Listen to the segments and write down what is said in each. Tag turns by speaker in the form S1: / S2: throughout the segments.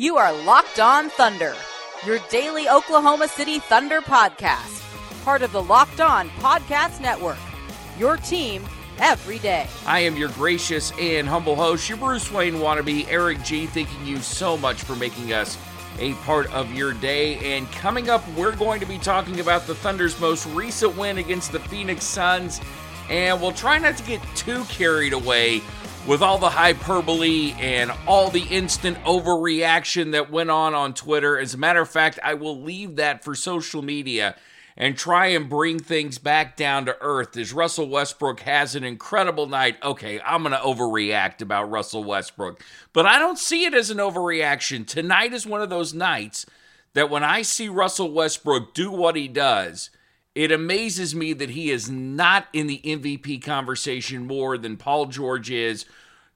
S1: You are Locked On Thunder, your daily Oklahoma City Thunder podcast, part of the Locked On Podcast Network. Your team every day.
S2: I am your gracious and humble host, your Bruce Wayne wannabe, Eric G. Thanking you so much for making us a part of your day. And coming up, we're going to be talking about the Thunder's most recent win against the Phoenix Suns. And we'll try not to get too carried away with all the hyperbole and all the instant overreaction that went on on Twitter. As a matter of fact, I will leave that for social media and try and bring things back down to earth as Russell Westbrook has an incredible night. Okay, I'm going to overreact about Russell Westbrook, but I don't see it as an overreaction. Tonight is one of those nights that when I see Russell Westbrook do what he does, it amazes me that he is not in the MVP conversation more than Paul George is.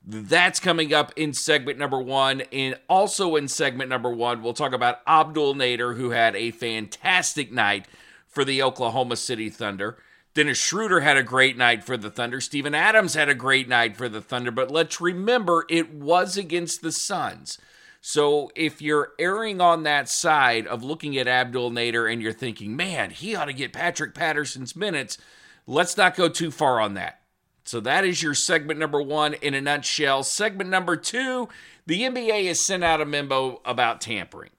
S2: That's coming up in segment number one. And also in segment number one, we'll talk about Abdul Nader, who had a fantastic night for the Oklahoma City Thunder. Dennis Schroeder had a great night for the Thunder. Steven Adams had a great night for the Thunder. But let's remember, it was against the Suns. So if you're erring on that side of looking at Abdul Nader and you're thinking, man, he ought to get Patrick Patterson's minutes, let's not go too far on that. So that is your segment number one in a nutshell. Segment number two the NBA has sent out a memo about tampering.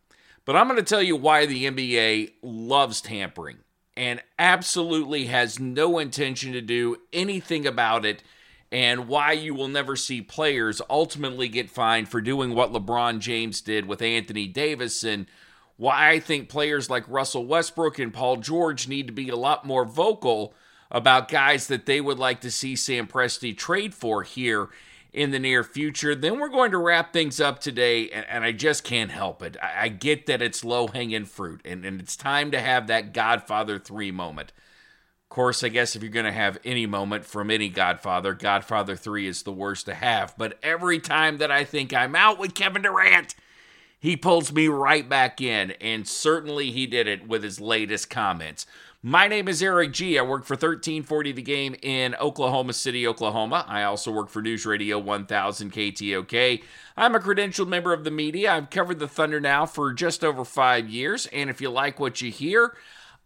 S2: But I'm going to tell you why the NBA loves tampering and absolutely has no intention to do anything about it and why you will never see players ultimately get fined for doing what LeBron James did with Anthony Davis, and why I think players like Russell Westbrook and Paul George need to be a lot more vocal about guys that they would like to see Sam Presti trade for here in the near future. Then we're going to wrap things up today, and, and I just can't help it. I, I get that it's low hanging fruit, and, and it's time to have that Godfather 3 moment course, I guess if you're going to have any moment from any Godfather, Godfather 3 is the worst to have. But every time that I think I'm out with Kevin Durant, he pulls me right back in. And certainly he did it with his latest comments. My name is Eric G. I work for 1340 The Game in Oklahoma City, Oklahoma. I also work for News Radio 1000 KTOK. I'm a credentialed member of the media. I've covered the Thunder now for just over five years. And if you like what you hear,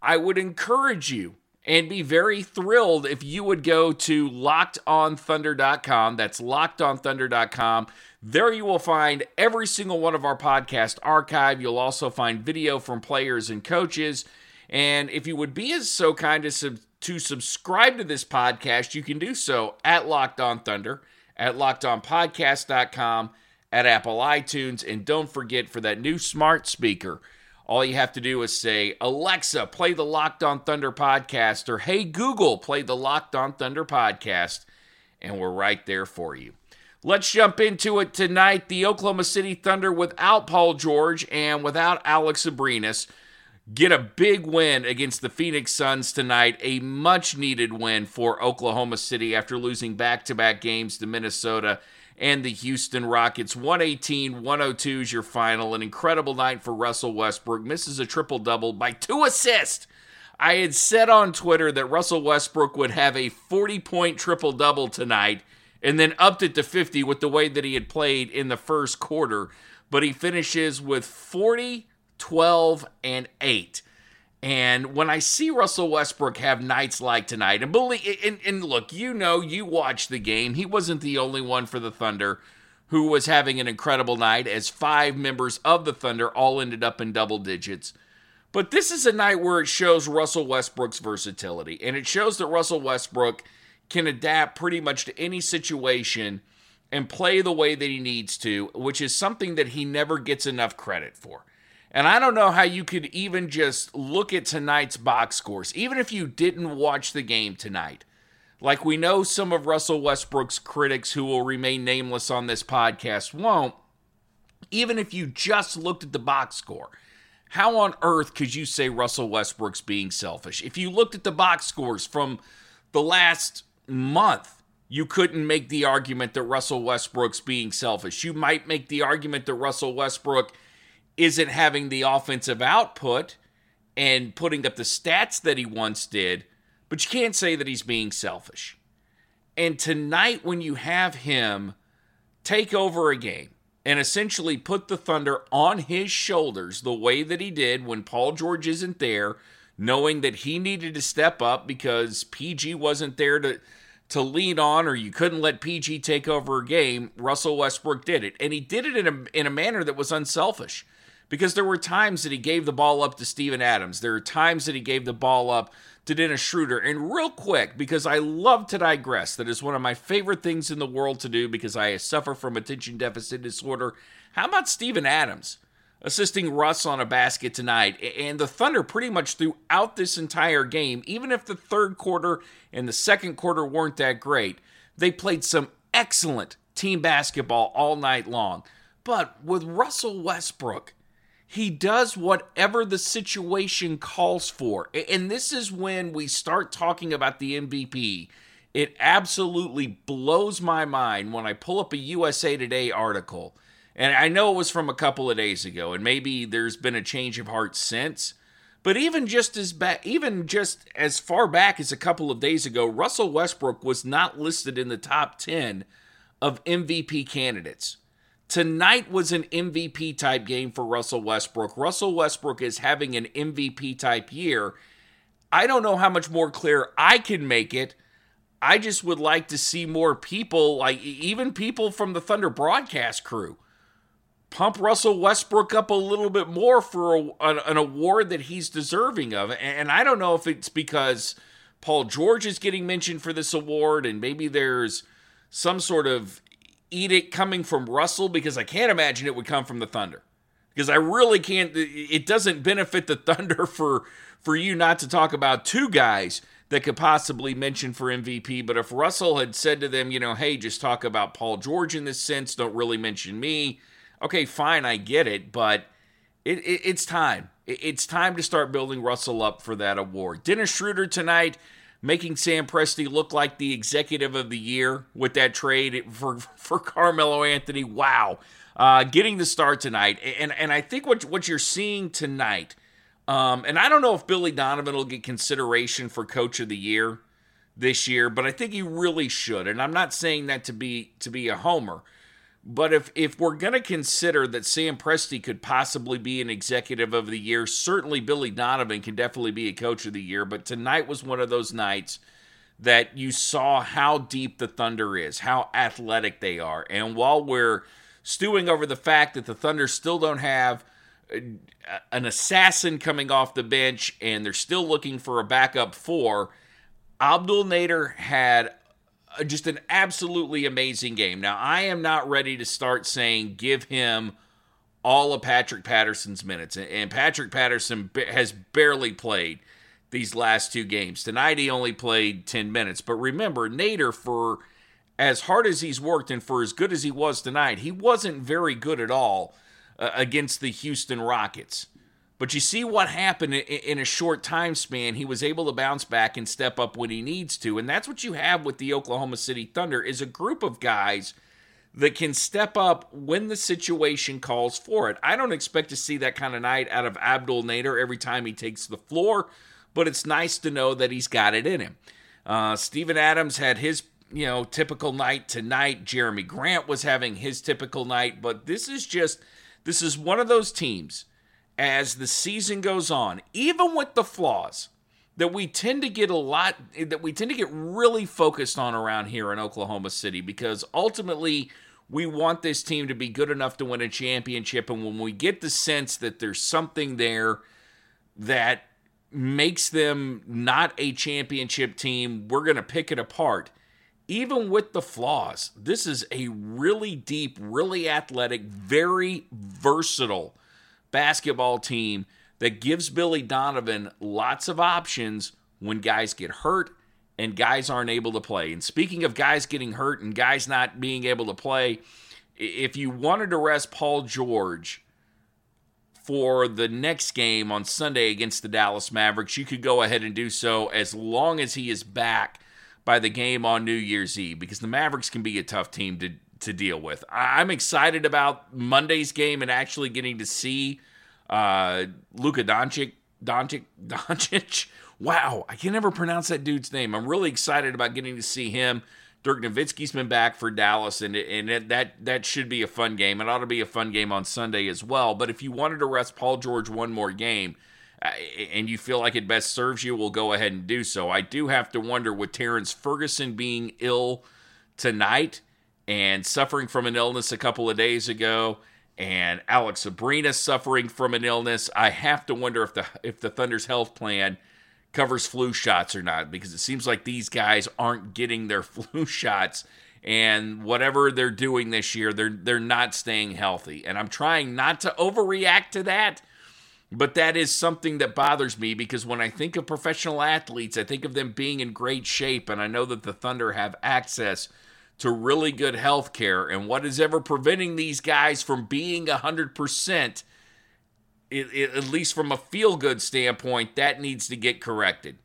S2: I would encourage you and be very thrilled if you would go to lockedonthunder.com. That's lockedonthunder.com. There you will find every single one of our podcast archive. You'll also find video from players and coaches. And if you would be as so kind as sub- to subscribe to this podcast, you can do so at Locked On Thunder, at lockedonpodcast.com, at Apple iTunes, and don't forget for that new smart speaker – all you have to do is say, Alexa, play the Locked On Thunder podcast, or Hey Google, play the Locked On Thunder podcast, and we're right there for you. Let's jump into it tonight. The Oklahoma City Thunder, without Paul George and without Alex Abrines, get a big win against the Phoenix Suns tonight. A much needed win for Oklahoma City after losing back to back games to Minnesota and the Houston Rockets. 118 102 is your final. An incredible night for Russell Westbrook. Misses a triple double by two assists. I had said on Twitter that Russell Westbrook would have a 40 point triple double tonight and then upped it to 50 with the way that he had played in the first quarter. But he finishes with 40, 12, and 8. And when I see Russell Westbrook have nights like tonight, and believe, and, and look, you know, you watched the game. He wasn't the only one for the Thunder who was having an incredible night, as five members of the Thunder all ended up in double digits. But this is a night where it shows Russell Westbrook's versatility, and it shows that Russell Westbrook can adapt pretty much to any situation and play the way that he needs to, which is something that he never gets enough credit for. And I don't know how you could even just look at tonight's box scores, even if you didn't watch the game tonight. Like we know some of Russell Westbrook's critics who will remain nameless on this podcast won't. Even if you just looked at the box score, how on earth could you say Russell Westbrook's being selfish? If you looked at the box scores from the last month, you couldn't make the argument that Russell Westbrook's being selfish. You might make the argument that Russell Westbrook isn't having the offensive output and putting up the stats that he once did, but you can't say that he's being selfish. And tonight, when you have him take over a game, and essentially put the Thunder on his shoulders the way that he did when Paul George isn't there, knowing that he needed to step up because PG wasn't there to to lean on or you couldn't let PG take over a game, Russell Westbrook did it. And he did it in a in a manner that was unselfish. Because there were times that he gave the ball up to Steven Adams. There are times that he gave the ball up to Dennis Schroeder. And real quick, because I love to digress, that is one of my favorite things in the world to do because I suffer from attention deficit disorder. How about Steven Adams assisting Russ on a basket tonight? And the Thunder, pretty much throughout this entire game, even if the third quarter and the second quarter weren't that great, they played some excellent team basketball all night long. But with Russell Westbrook, he does whatever the situation calls for. And this is when we start talking about the MVP. It absolutely blows my mind when I pull up a USA Today article. And I know it was from a couple of days ago, and maybe there's been a change of heart since. But even just as back, even just as far back as a couple of days ago, Russell Westbrook was not listed in the top 10 of MVP candidates. Tonight was an MVP type game for Russell Westbrook. Russell Westbrook is having an MVP type year. I don't know how much more clear I can make it. I just would like to see more people, like even people from the Thunder broadcast crew, pump Russell Westbrook up a little bit more for a, an, an award that he's deserving of. And I don't know if it's because Paul George is getting mentioned for this award and maybe there's some sort of edict coming from Russell because I can't imagine it would come from the Thunder. Because I really can't it doesn't benefit the Thunder for for you not to talk about two guys that could possibly mention for MVP. But if Russell had said to them, you know, hey, just talk about Paul George in this sense, don't really mention me. Okay, fine, I get it, but it, it, it's time. It, it's time to start building Russell up for that award. Dennis Schroeder tonight making Sam Presti look like the executive of the year with that trade for for Carmelo Anthony. Wow, uh, getting the start tonight, and and I think what what you're seeing tonight, um, and I don't know if Billy Donovan will get consideration for Coach of the Year this year, but I think he really should. And I'm not saying that to be to be a homer. But if if we're going to consider that Sam Presti could possibly be an executive of the year, certainly Billy Donovan can definitely be a coach of the year. But tonight was one of those nights that you saw how deep the Thunder is, how athletic they are. And while we're stewing over the fact that the Thunder still don't have uh, an assassin coming off the bench and they're still looking for a backup four, Abdul Nader had just an absolutely amazing game. Now, I am not ready to start saying give him all of Patrick Patterson's minutes, and Patrick Patterson has barely played these last two games. Tonight, he only played 10 minutes. But remember, Nader, for as hard as he's worked and for as good as he was tonight, he wasn't very good at all uh, against the Houston Rockets. But you see what happened in a short time span. He was able to bounce back and step up when he needs to. And that's what you have with the Oklahoma City Thunder is a group of guys that can step up when the situation calls for it. I don't expect to see that kind of night out of Abdul Nader every time he takes the floor, but it's nice to know that he's got it in him. Uh, Steven Adams had his you know typical night tonight. Jerami Grant was having his typical night, but this is just this is one of those teams as the season goes on, even with the flaws that we tend to get a lot, that we tend to get really focused on around here in Oklahoma City, because ultimately we want this team to be good enough to win a championship. And when we get the sense that there's something there that makes them not a championship team, we're going to pick it apart. Even with the flaws, this is a really deep, really athletic, very versatile basketball team that gives Billy Donovan lots of options when guys get hurt and guys aren't able to play. And speaking of guys getting hurt and guys not being able to play, if you wanted to rest Paul George for the next game on Sunday against the Dallas Mavericks, you could go ahead and do so as long as he is back by the game on New Year's Eve because the Mavericks can be a tough team to to deal with. I'm excited about Monday's game and actually getting to see uh, Luka Doncic. Doncic. Doncic. Wow, I can never pronounce that dude's name. I'm really excited about getting to see him Dirk Nowitzki's been back for Dallas, and and it, that that should be a fun game. It ought to be a fun game on Sunday as well. But if you wanted to rest Paul George one more game, uh, and you feel like it best serves you, we'll go ahead and do so. I do have to wonder with Terrence Ferguson being ill tonight and suffering from an illness a couple of days ago, and Alex Abrines suffering from an illness. I have to wonder if the if the Thunder's health plan covers flu shots or not because it seems like these guys aren't getting their flu shots and whatever they're doing this year they're they're not staying healthy and I'm trying not to overreact to that but that is something that bothers me because when I think of professional athletes I think of them being in great shape and I know that the Thunder have access to really good health care and what is ever preventing these guys from being 100% it, it, at least from a feel good standpoint, that needs to get corrected.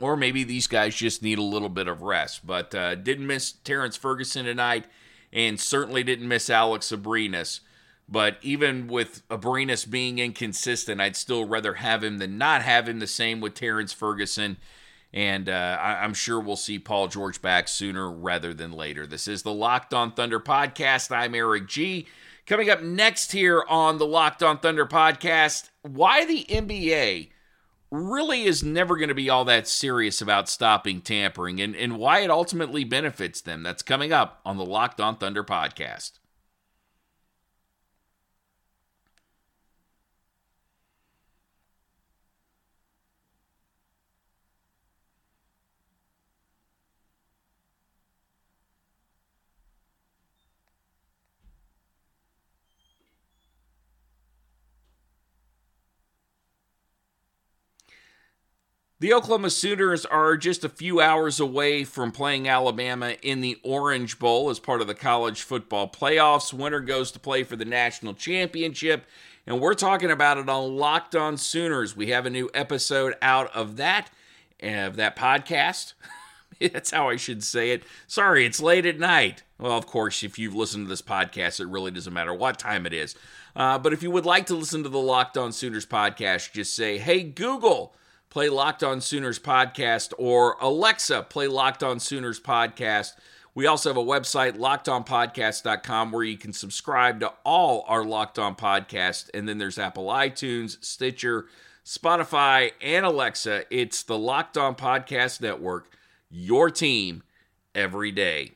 S2: Or maybe these guys just need a little bit of rest. But uh, didn't miss Terrence Ferguson tonight, and certainly didn't miss Alex Abrines. But even with Abrines being inconsistent, I'd still rather have him than not have him. The same with Terrence Ferguson. And uh, I- am sure we'll see Paul George back sooner rather than later. This is the Locked On Thunder podcast. I'm Eric G. Coming up next here on the Locked On Thunder podcast, why the NBA really is never going to be all that serious about stopping tampering and, and why it ultimately benefits them. That's coming up on the Locked On Thunder podcast. The Oklahoma Sooners are just a few hours away from playing Alabama in the Orange Bowl as part of the college football playoffs. Winner goes to play for the national championship, and we're talking about it on Locked On Sooners. We have a new episode out of that of that podcast. That's how I should say it. Sorry, it's late at night. Well, of course, if you've listened to this podcast, it really doesn't matter what time it is. Uh, but if you would like to listen to the Locked On Sooners podcast, just say, "Hey Google." Play Locked On Sooners podcast, or Alexa, play Locked On Sooners podcast. We also have a website, lockedonpodcast.com, where you can subscribe to all our Locked On podcasts. And then there's Apple iTunes, Stitcher, Spotify, and Alexa. It's the Locked On Podcast Network, your team every day.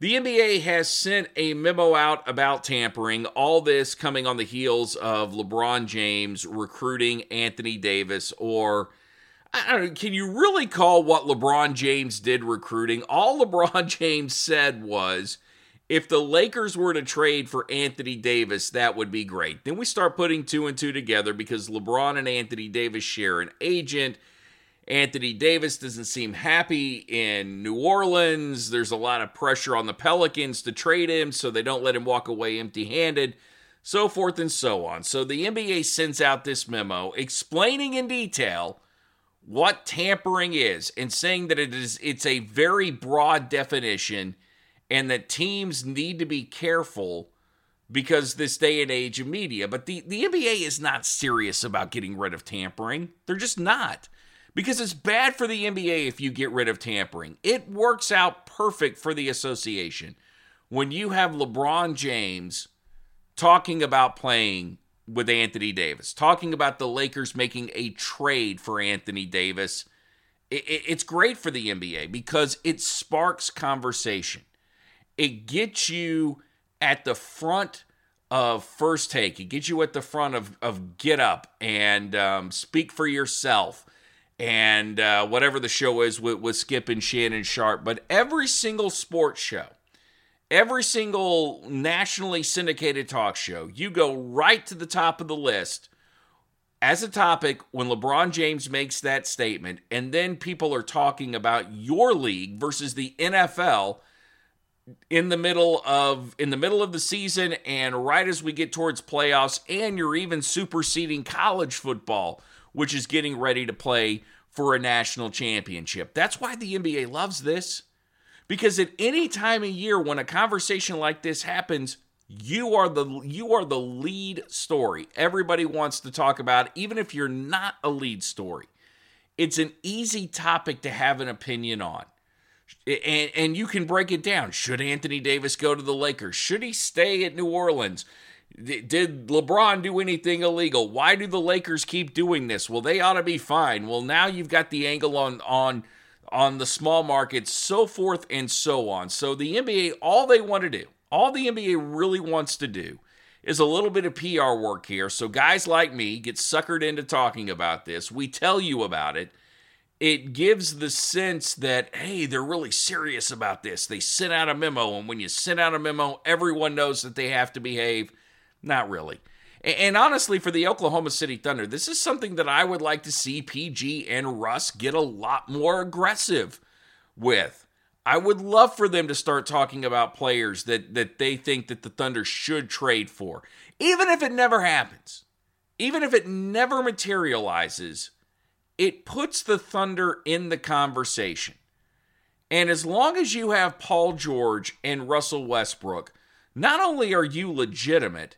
S2: The NBA has sent a memo out about tampering, all this coming on the heels of LeBron James recruiting Anthony Davis, or I don't know, can you really call what LeBron James did recruiting? All LeBron James said was, if the Lakers were to trade for Anthony Davis, that would be great. Then we start putting two and two together because LeBron and Anthony Davis share an agent. Anthony Davis doesn't seem happy in New Orleans. There's a lot of pressure on the Pelicans to trade him so they don't let him walk away empty handed, so forth and so on. So the NBA sends out this memo explaining in detail what tampering is and saying that it is it's a very broad definition and that teams need to be careful because this day and age of media. But the, the NBA is not serious about getting rid of tampering. They're just not because it's bad for the NBA if you get rid of tampering. It works out perfect for the association when you have LeBron James talking about playing with Anthony Davis, talking about the Lakers making a trade for Anthony Davis. It's great for the NBA because it sparks conversation. It gets you at the front of first take. It gets you at the front of, of get up and um, speak for yourself and uh, whatever the show is with, with Skip and Shannon Sharpe. But every single sports show, every single nationally syndicated talk show, you go right to the top of the list as a topic when LeBron James makes that statement, and then people are talking about your league versus the NFL in the middle of in the middle of the season and right as we get towards playoffs and you're even superseding college football which is getting ready to play for a national championship. That's why the NBA loves this. Because at any time of year when a conversation like this happens, you are the you are the lead story. Everybody wants to talk about even if you're not a lead story. It's an easy topic to have an opinion on. And, and you can break it down. Should Anthony Davis go to the Lakers? Should he stay at New Orleans? Did LeBron do anything illegal? Why do the Lakers keep doing this? Well, they ought to be fine. Well, now you've got the angle on on on the small markets, so forth and so on. So the NBA, all they want to do, all the NBA really wants to do is a little bit of PR work here. So guys like me get suckered into talking about this. We tell you about it. It gives the sense that, hey, they're really serious about this. They sent out a memo, and when you send out a memo, everyone knows that they have to behave. Not really. And honestly, for the Oklahoma City Thunder, this is something that I would like to see PG and Russ get a lot more aggressive with. I would love for them to start talking about players that, that they think that the Thunder should trade for. Even if it never happens, even if it never materializes, it puts the Thunder in the conversation. And as long as you have Paul George and Russell Westbrook, not only are you legitimate,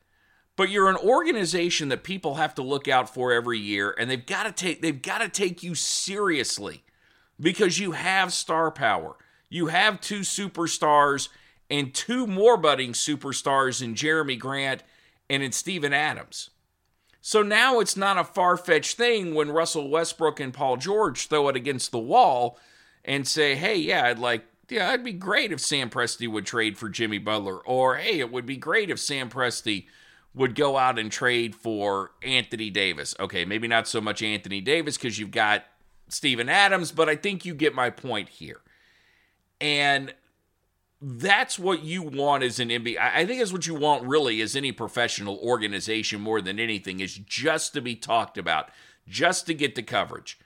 S2: but you're an organization that people have to look out for every year and they've got to take they've got to take you seriously because you have star power you have two superstars and two more budding superstars in Jerami Grant and in Steven Adams. So now it's not a far fetched thing when Russell Westbrook and Paul George throw it against the wall and say, hey, yeah, I'd like, yeah, it'd be great if Sam Presti would trade for Jimmy Butler. Or, hey, it would be great if Sam Presti would go out and trade for Anthony Davis. Okay, maybe not so much Anthony Davis because you've got Steven Adams, but I think you get my point here. And that's what you want as an NBA. I think that's what you want really as any professional organization more than anything is just to be talked about, just to get the coverage.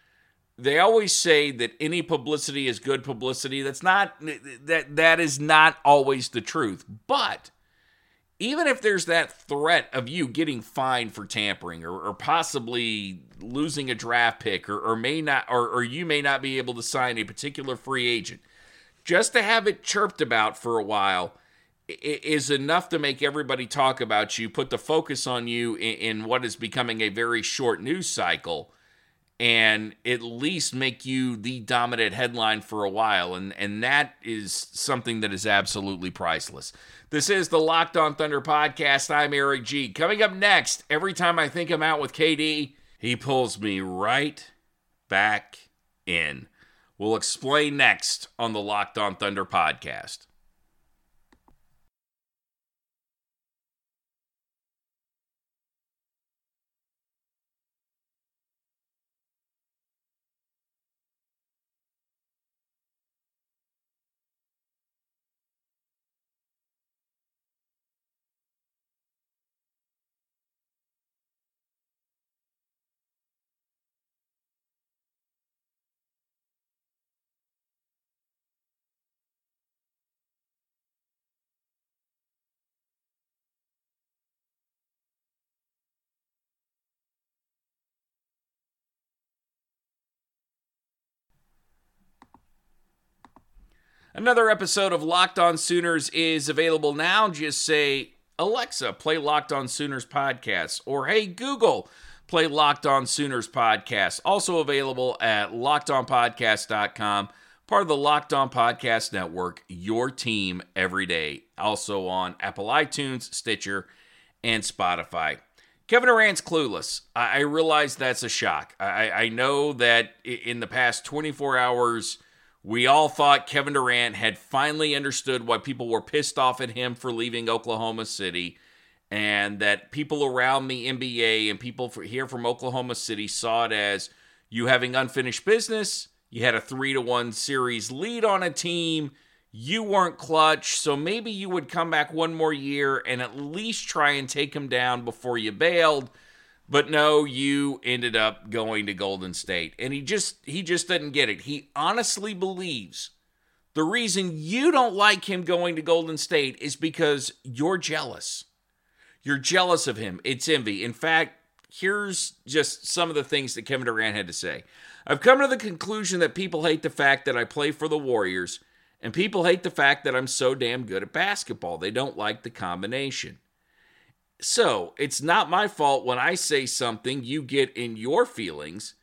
S2: They always say that any publicity is good publicity. That's not that that is not always the truth. But even if there's that threat of you getting fined for tampering or, or possibly losing a draft pick or, or may not or, or you may not be able to sign a particular free agent – just to have it chirped about for a while is enough to make everybody talk about you, put the focus on you in, what is becoming a very short news cycle, and at least make you the dominant headline for a while. And, and that is something that is absolutely priceless. This is the Locked On Thunder podcast. I'm Eric G. Coming up next, every time I think I'm out with KD, he pulls me right back in. We'll explain next on the Locked On Thunder podcast. Another episode of Locked On Sooners is available now. Just say, Alexa, play Locked On Sooners podcast, or hey, Google, play Locked On Sooners podcast. Also available at lockedonpodcast.com, part of the Locked On Podcast Network, your team every day. Also on Apple iTunes, Stitcher, and Spotify. Kevin Durant's clueless. I, realize that's a shock. I, I know that in the past 24 hours, we all thought Kevin Durant had finally understood why people were pissed off at him for leaving Oklahoma City, and that people around the NBA and people here from Oklahoma City saw it as you having unfinished business. You had a three to one series lead on a team. You weren't clutch, so maybe you would come back one more year and at least try and take him down before you bailed. But no, you ended up going to Golden State. And he just he just doesn't get it. He honestly believes the reason you don't like him going to Golden State is because you're jealous. You're jealous of him. It's envy. In fact, here's just some of the things that Kevin Durant had to say. I've come to the conclusion that people hate the fact that I play for the Warriors, and people hate the fact that I'm so damn good at basketball. They don't like the combination. So it's not my fault when I say something you get in your feelings.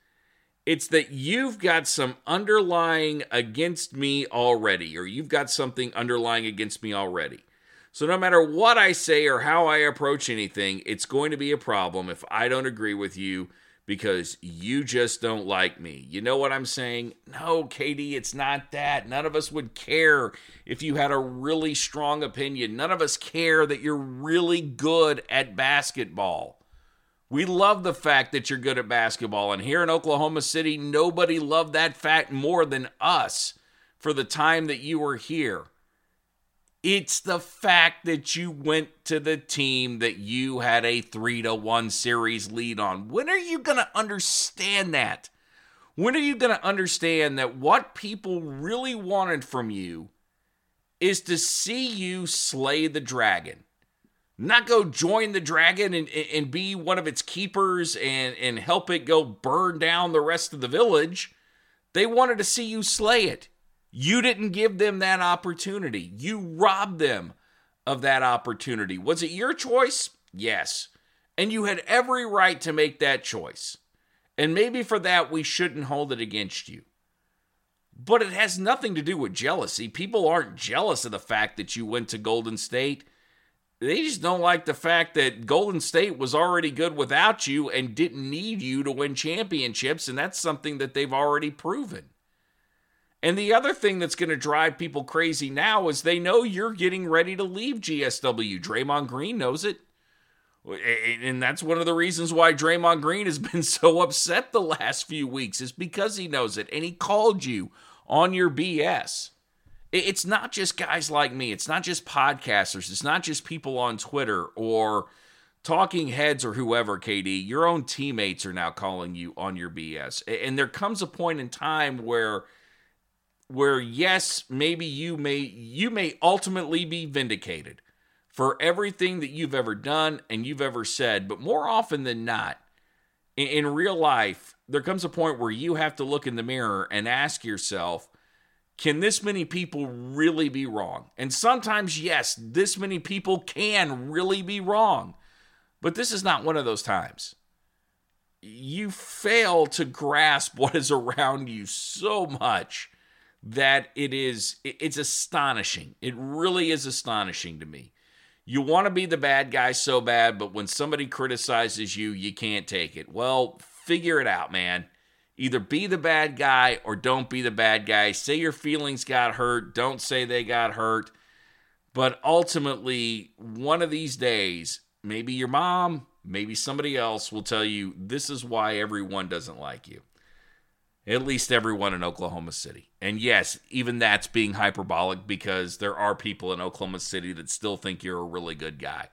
S2: It's that you've got some underlying against me already, or you've got something underlying against me already. So no matter what I say or how I approach anything, it's going to be a problem if I don't agree with you because you just don't like me. You know what I'm saying? No, KD, it's not that. None of us would care if you had a really strong opinion. None of us care that you're really good at basketball. We love the fact that you're good at basketball. And here in Oklahoma City, nobody loved that fact more than us for the time that you were here. It's the fact that you went to the team that you had a 3 to 1 series lead on. When are you going to understand that? When are you going to understand that what people really wanted from you is to see you slay the dragon? Not go join the dragon and, and be one of its keepers and, and help it go burn down the rest of the village. They wanted to see you slay it. You didn't give them that opportunity. You robbed them of that opportunity. Was it your choice? Yes. And you had every right to make that choice. And maybe for that, we shouldn't hold it against you. But it has nothing to do with jealousy. People aren't jealous of the fact that you went to Golden State. They just don't like the fact that Golden State was already good without you and didn't need you to win championships. And that's something that they've already proven. And the other thing that's going to drive people crazy now is they know you're getting ready to leave GSW. Draymond Green knows it. And that's one of the reasons why Draymond Green has been so upset the last few weeks, is because he knows it. And he called you on your BS. It's not just guys like me, it's not just podcasters, it's not just people on Twitter or talking heads or whoever, KD. Your own teammates are now calling you on your BS. And there comes a point in time where where yes, maybe you may you may ultimately be vindicated for everything that you've ever done and you've ever said, but more often than not, in, in real life, there comes a point where you have to look in the mirror and ask yourself, can this many people really be wrong? And sometimes, yes, this many people can really be wrong. But this is not one of those times. You fail to grasp what is around you so much that it is it's astonishing. It really is astonishing to me. You want to be the bad guy so bad, but when somebody criticizes you, you can't take it. Well, figure it out, man. Either be the bad guy or don't be the bad guy. Say your feelings got hurt, don't say they got hurt. But ultimately, one of these days, maybe your mom, maybe somebody else will tell you this is why everyone doesn't like you. At least everyone in Oklahoma City. And yes, even that's being hyperbolic because there are people in Oklahoma City that still think you're a really good guy.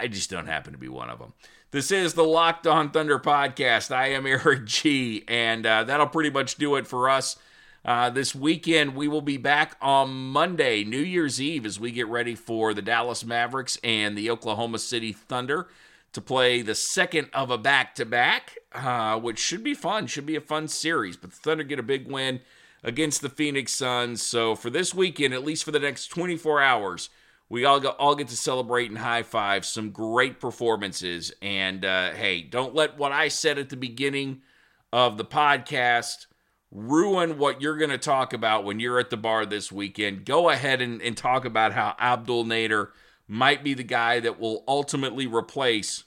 S2: I just don't happen to be one of them. This is the Locked On Thunder podcast. I am Eric G, and uh, that'll pretty much do it for us. Uh, this weekend, we will be back on Monday, New Year's Eve, as we get ready for the Dallas Mavericks and the Oklahoma City Thunder to play the second of a back to back, which should be fun. Should be a fun series. But the Thunder get a big win against the Phoenix Suns. So for this weekend, at least for the next 24 hours, we all, go, all get to celebrate and high five some great performances. And uh, hey, don't let what I said at the beginning of the podcast ruin what you're going to talk about when you're at the bar this weekend. Go ahead and, and talk about how Abdul Nader might be the guy that will ultimately replace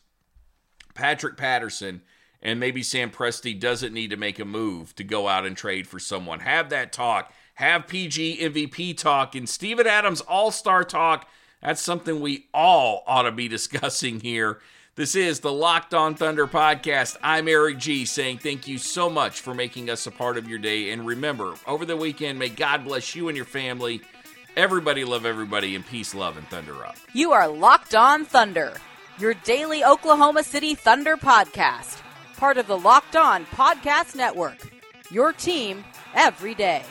S2: Patrick Patterson. And maybe Sam Presti doesn't need to make a move to go out and trade for someone. Have that talk. Have PG MVP talk and Steven Adams All Star talk. That's something we all ought to be discussing here. This is the Locked On Thunder podcast. I'm Eric G saying thank you so much for making us a part of your day. And remember, over the weekend, may God bless you and your family. Everybody love everybody and peace, love, and thunder up.
S1: You are Locked On Thunder, your daily Oklahoma City Thunder podcast, part of the Locked On Podcast Network. Your team every day.